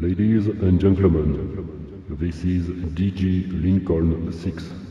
Ladies and gentlemen, this is DJ Lincoln 6.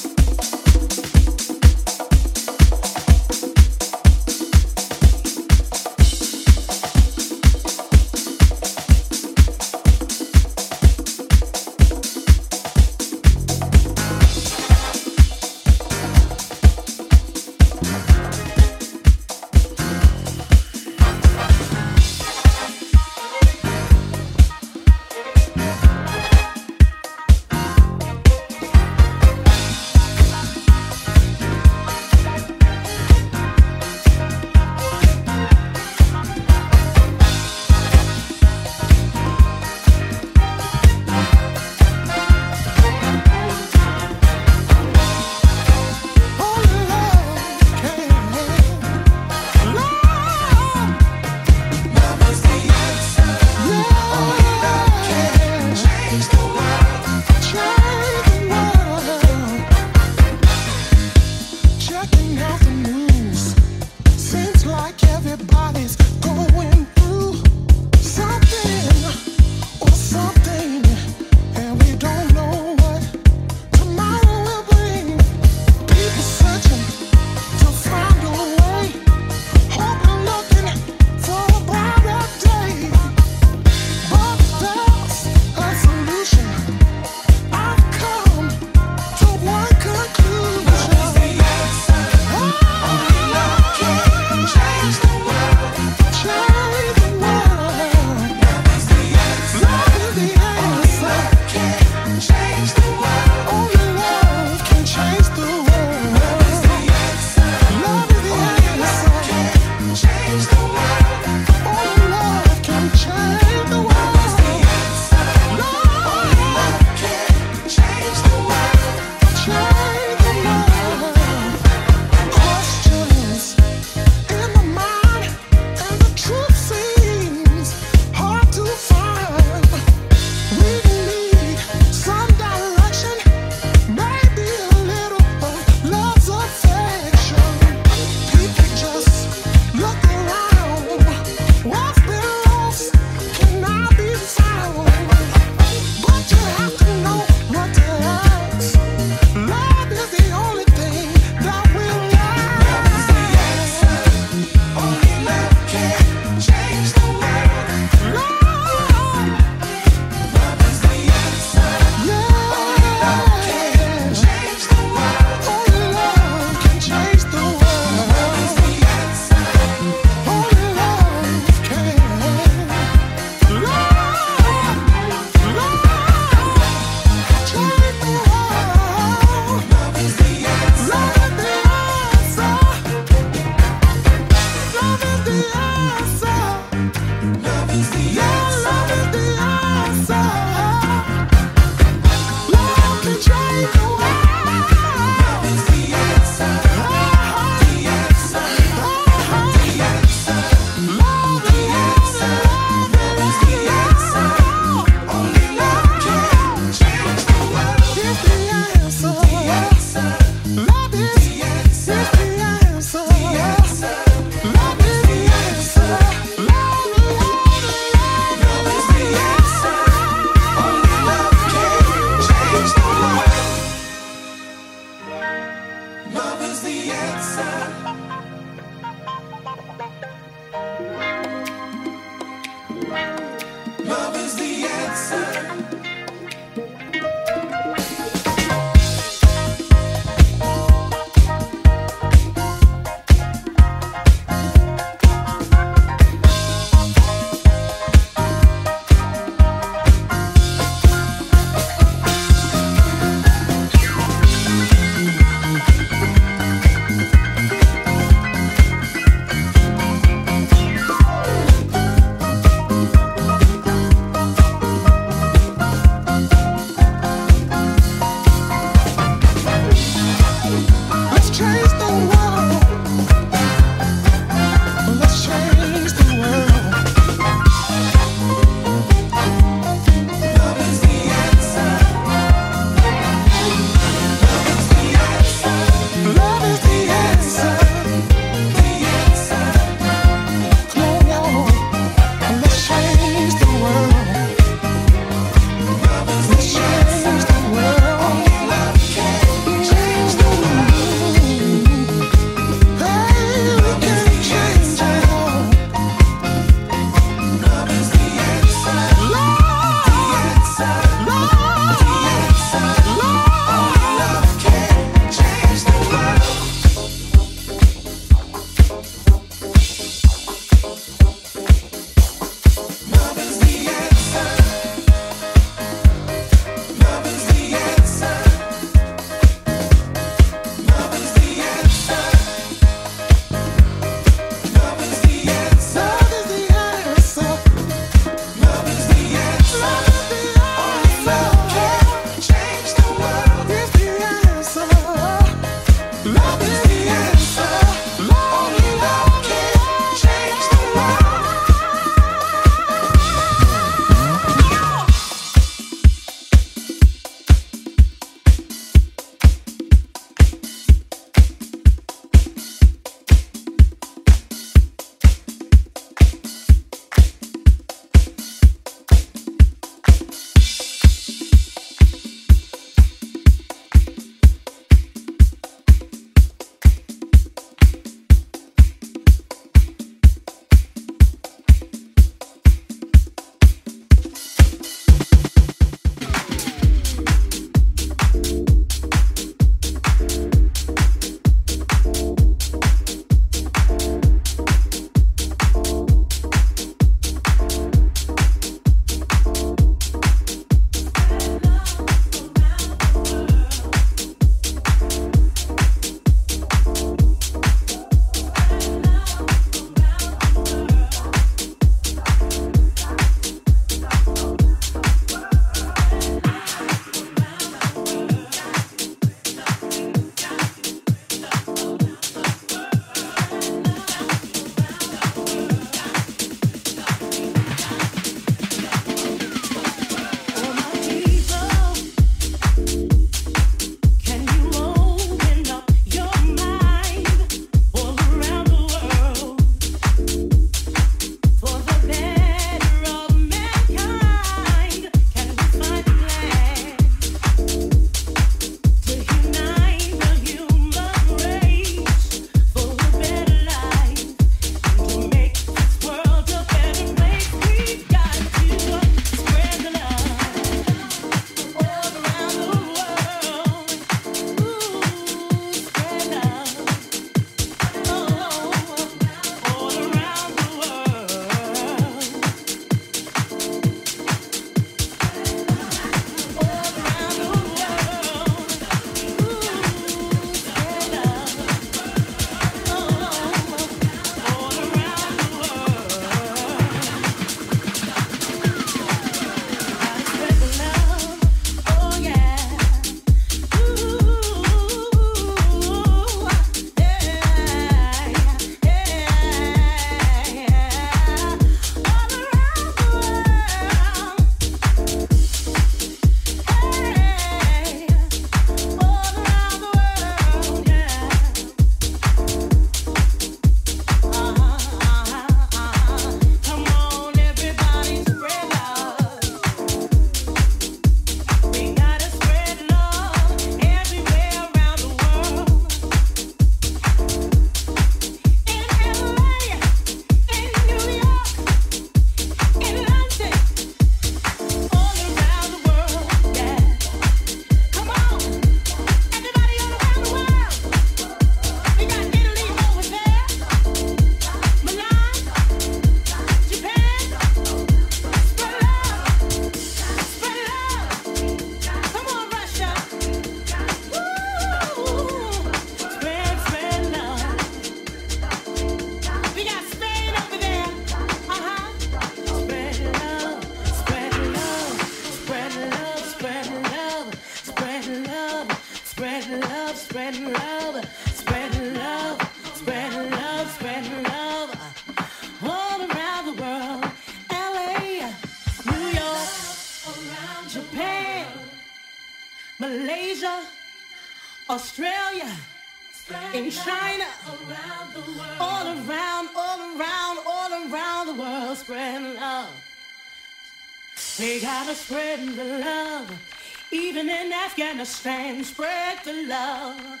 Afghanistan, spread the love.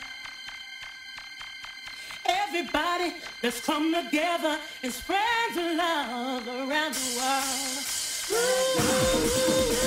Everybody, let's come together and spread the love around the world. Ooh.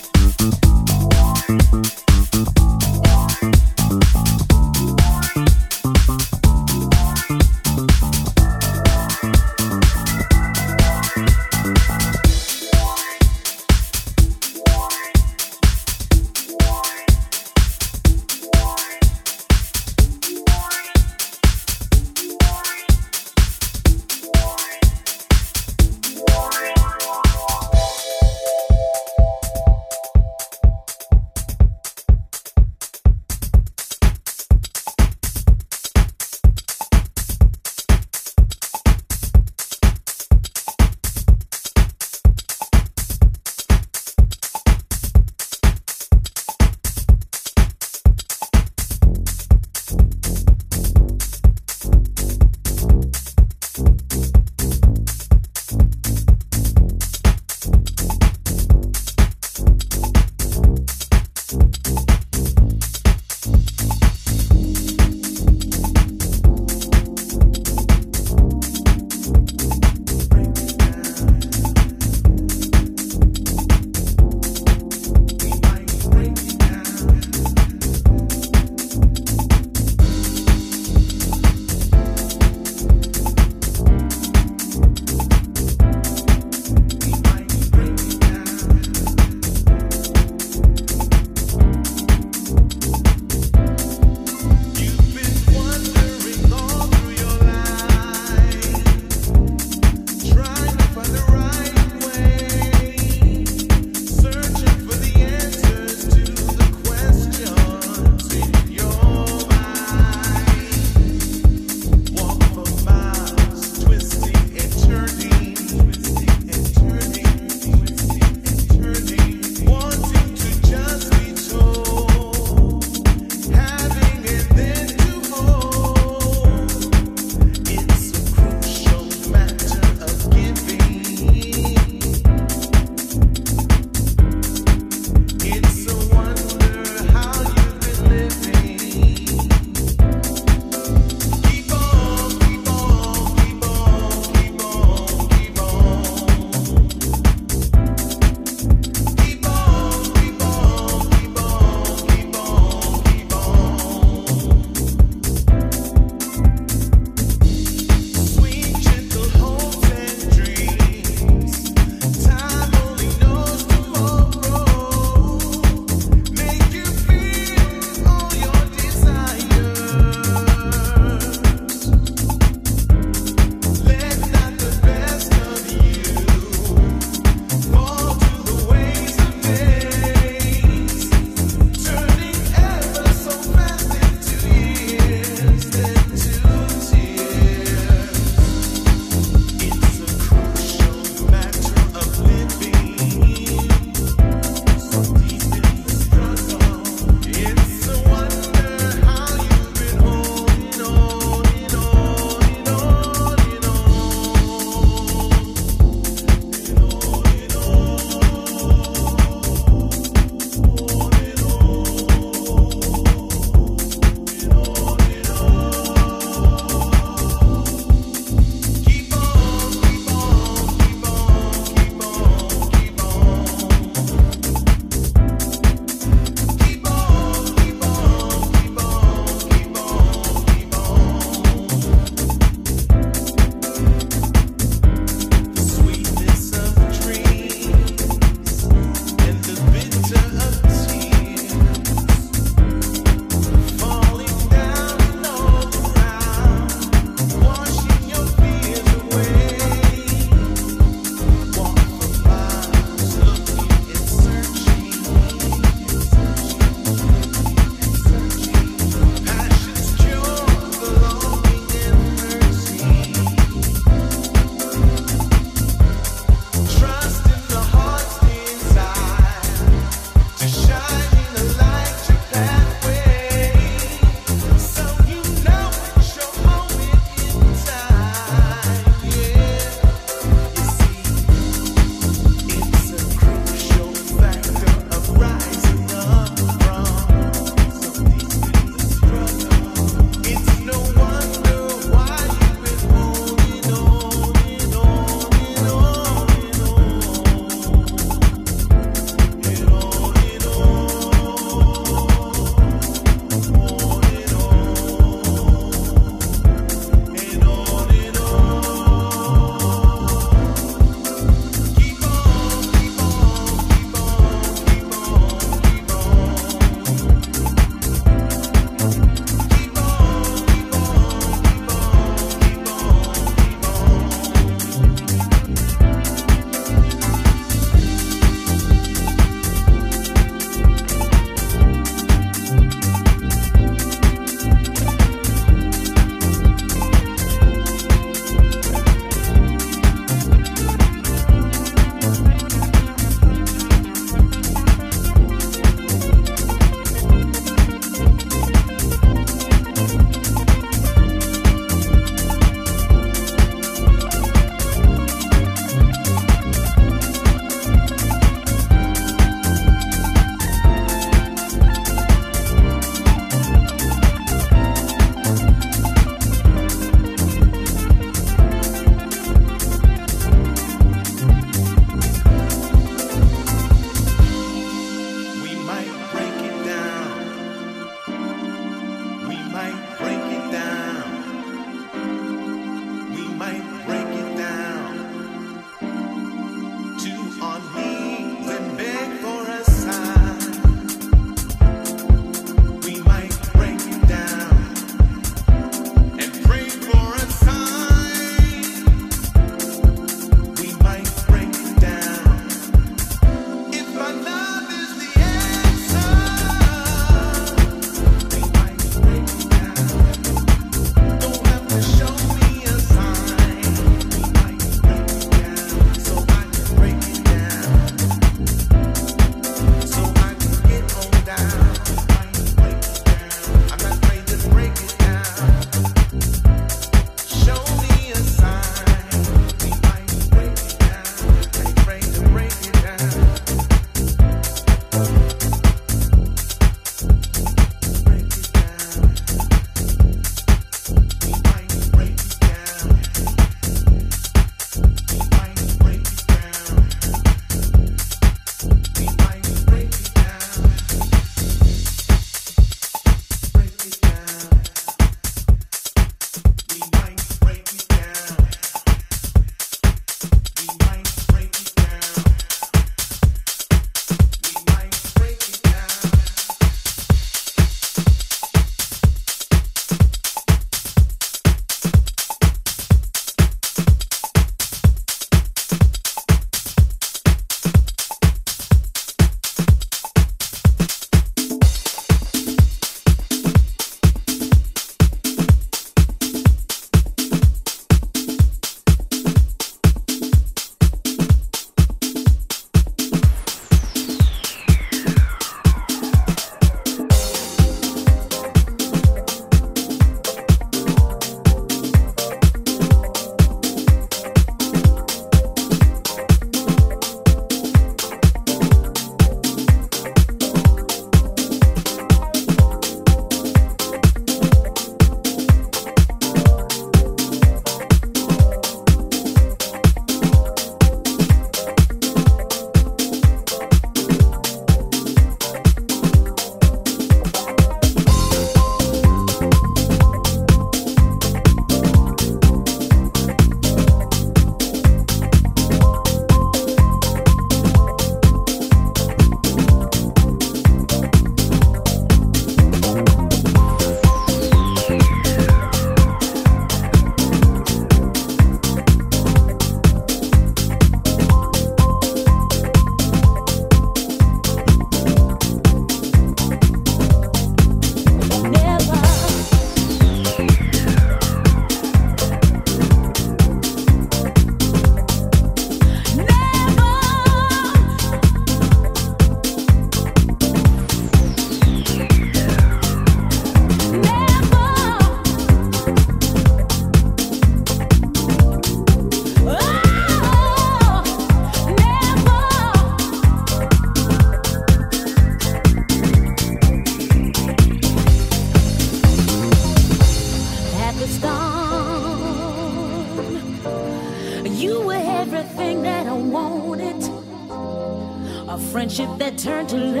Turned to love.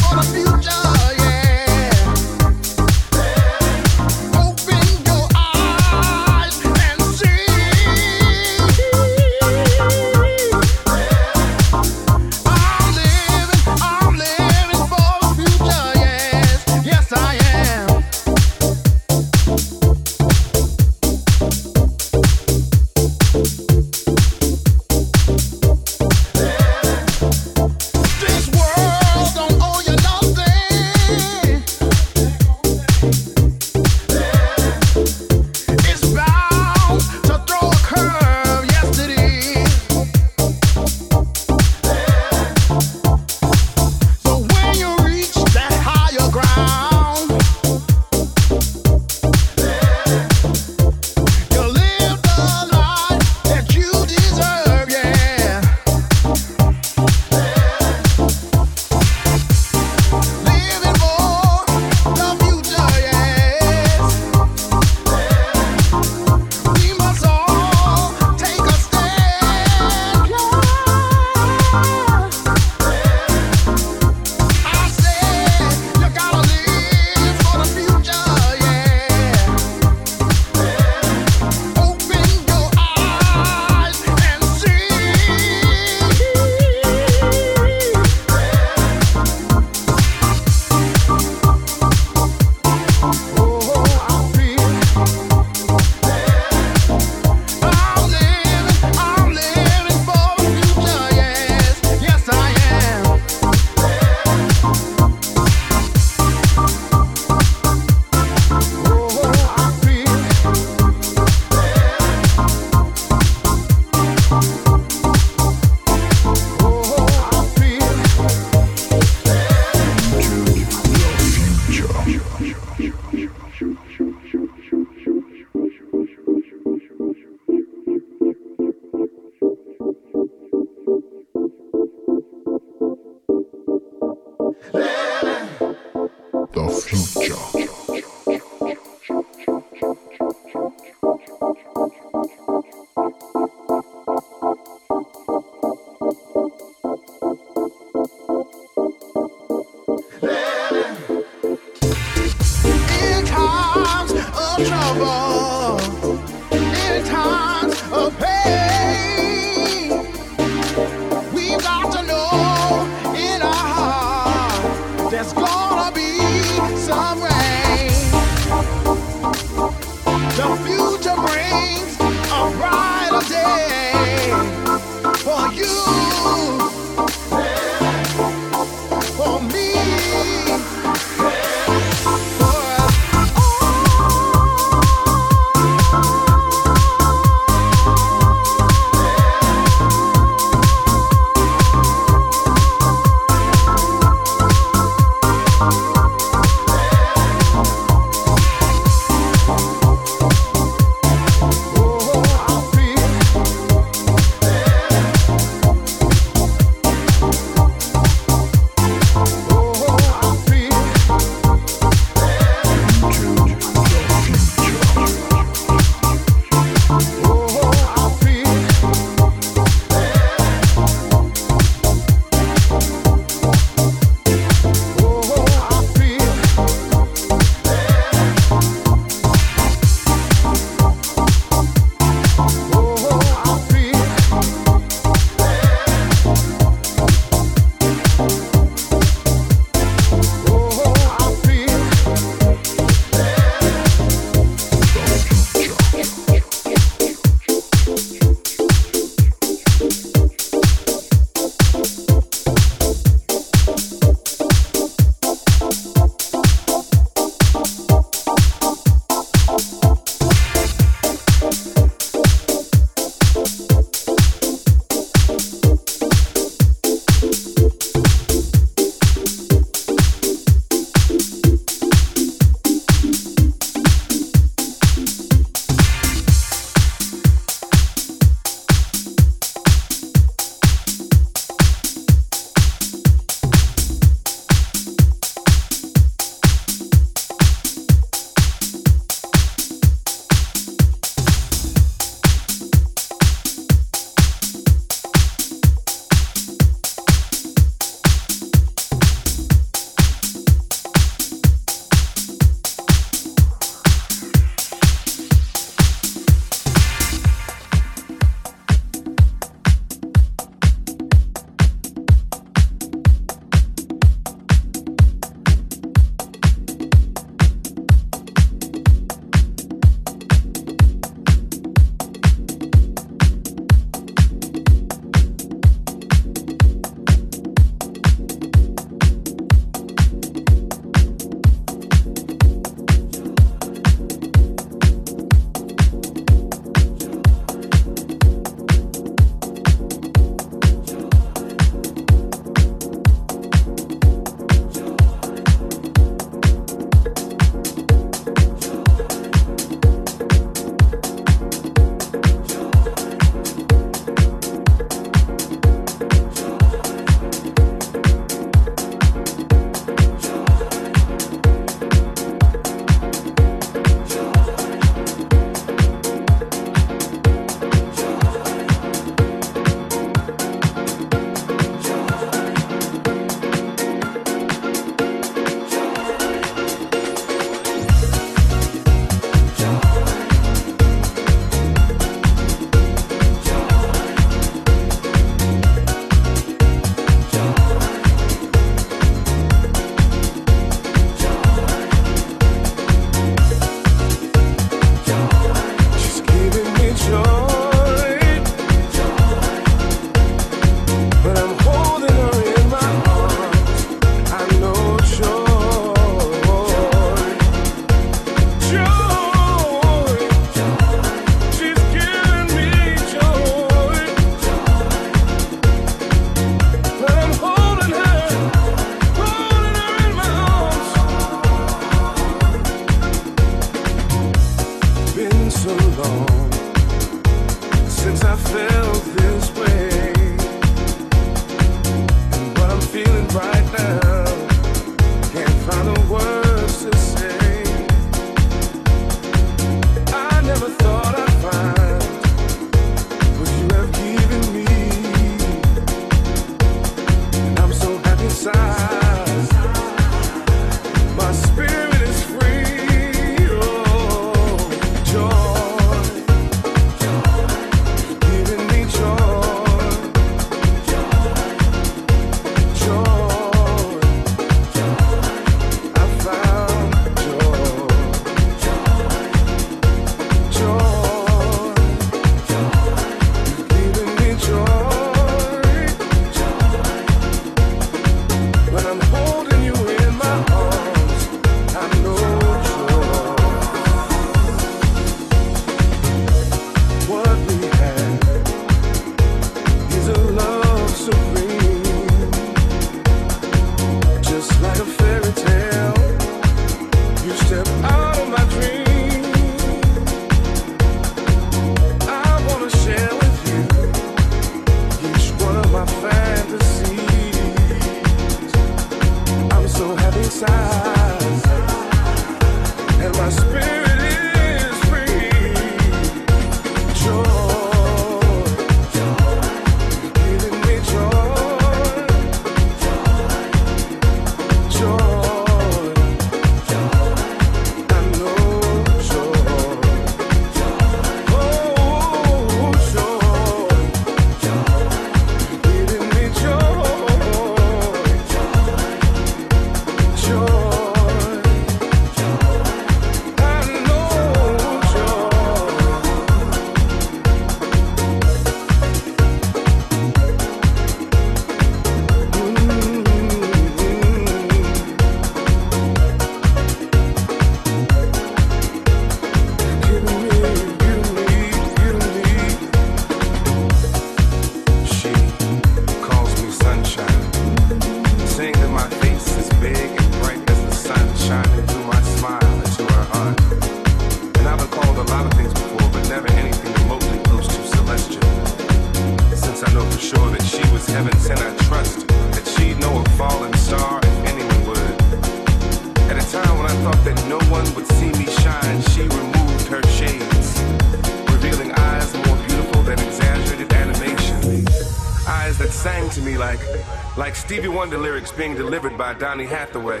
Being delivered by Donny Hathaway,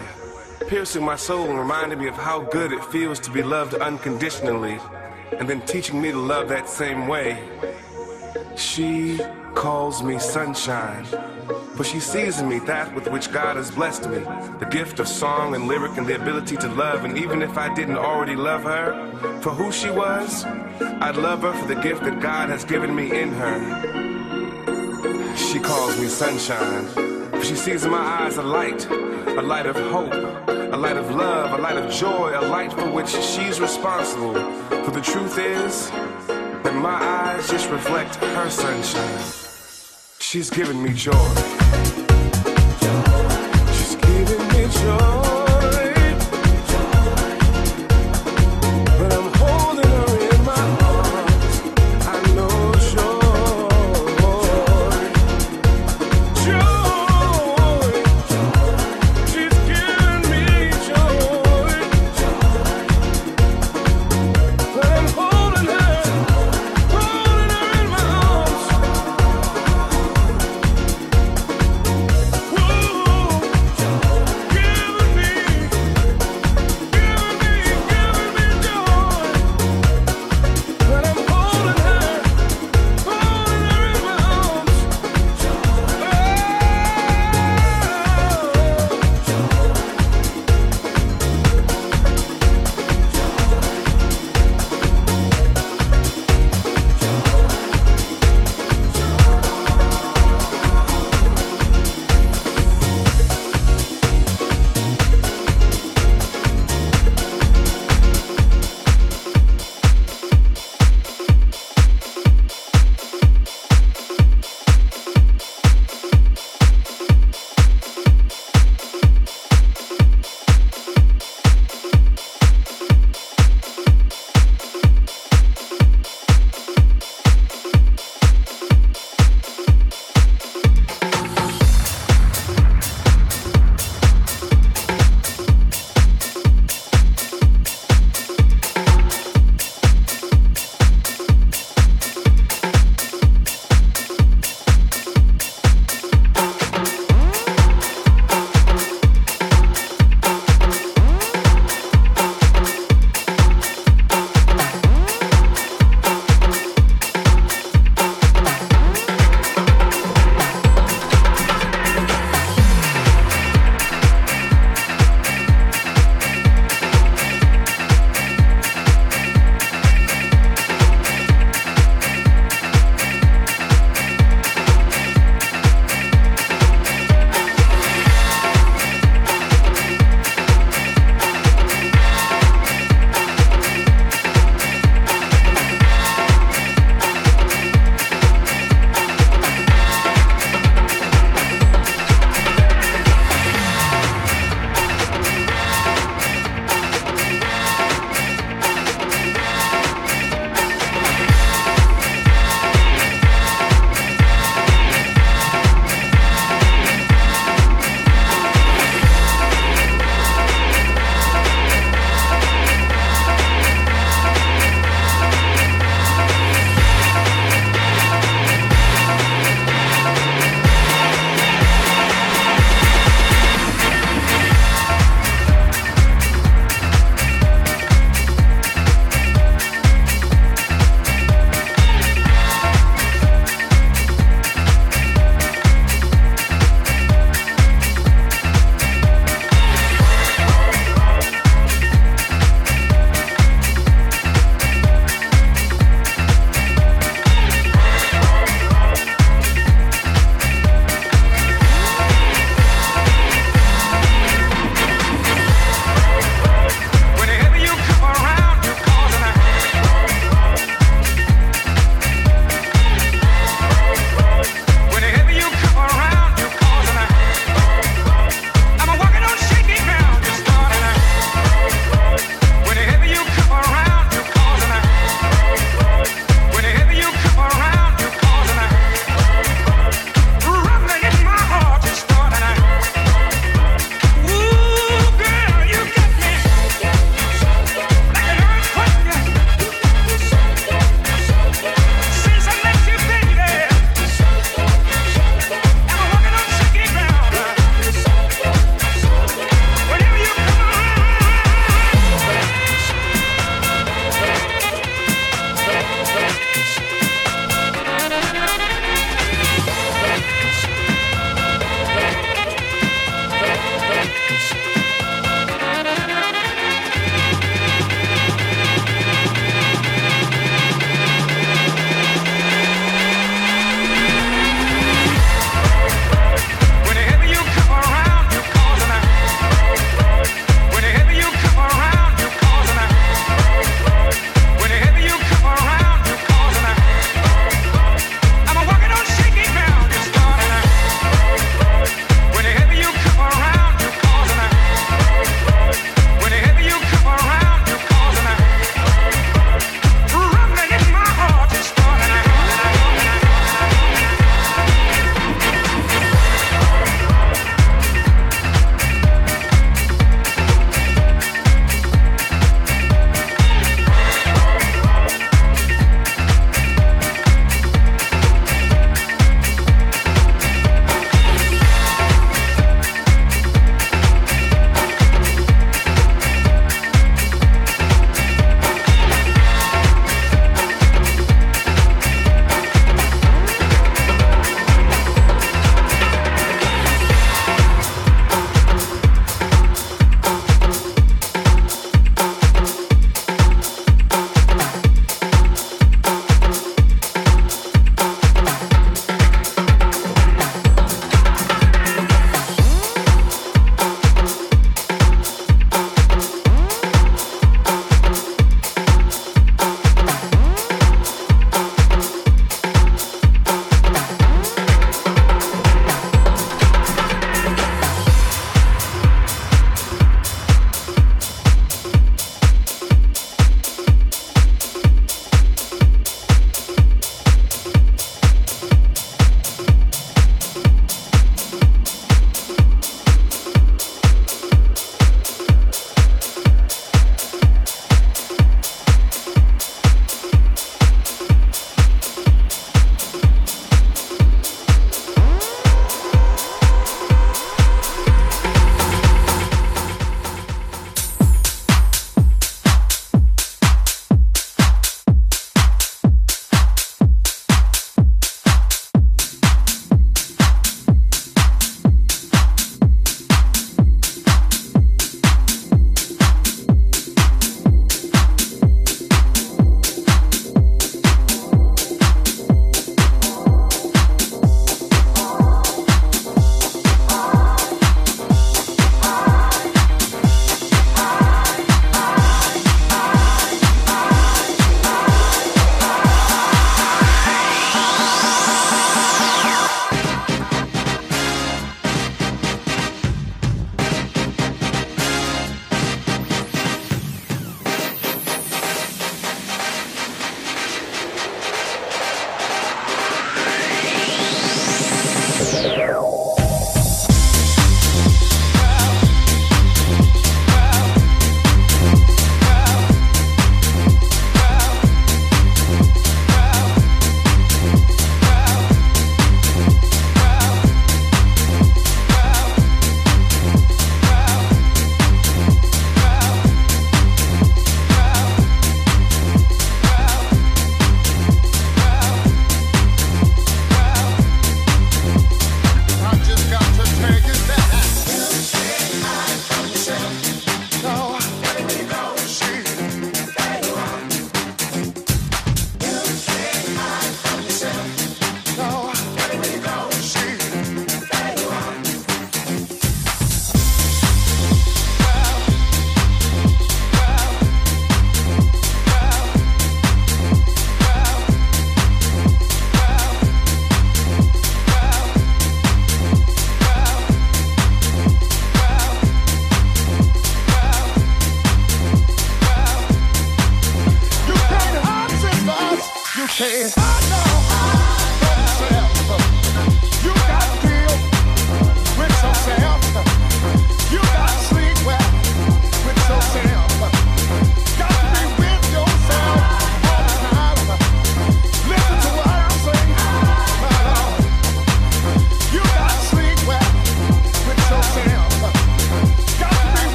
piercing my soul and reminding me of how good it feels to be loved unconditionally, and then teaching me to love that same way. She calls me sunshine, for she sees in me that with which God has blessed me the gift of song and lyric and the ability to love. And even if I didn't already love her for who she was, I'd love her for the gift that God has given me in her. She calls me sunshine. If she sees in my eyes a light, a light of hope, a light of love, a light of joy, a light for which she's responsible. For the truth is that my eyes just reflect her sunshine. She's giving me joy. She's giving me joy.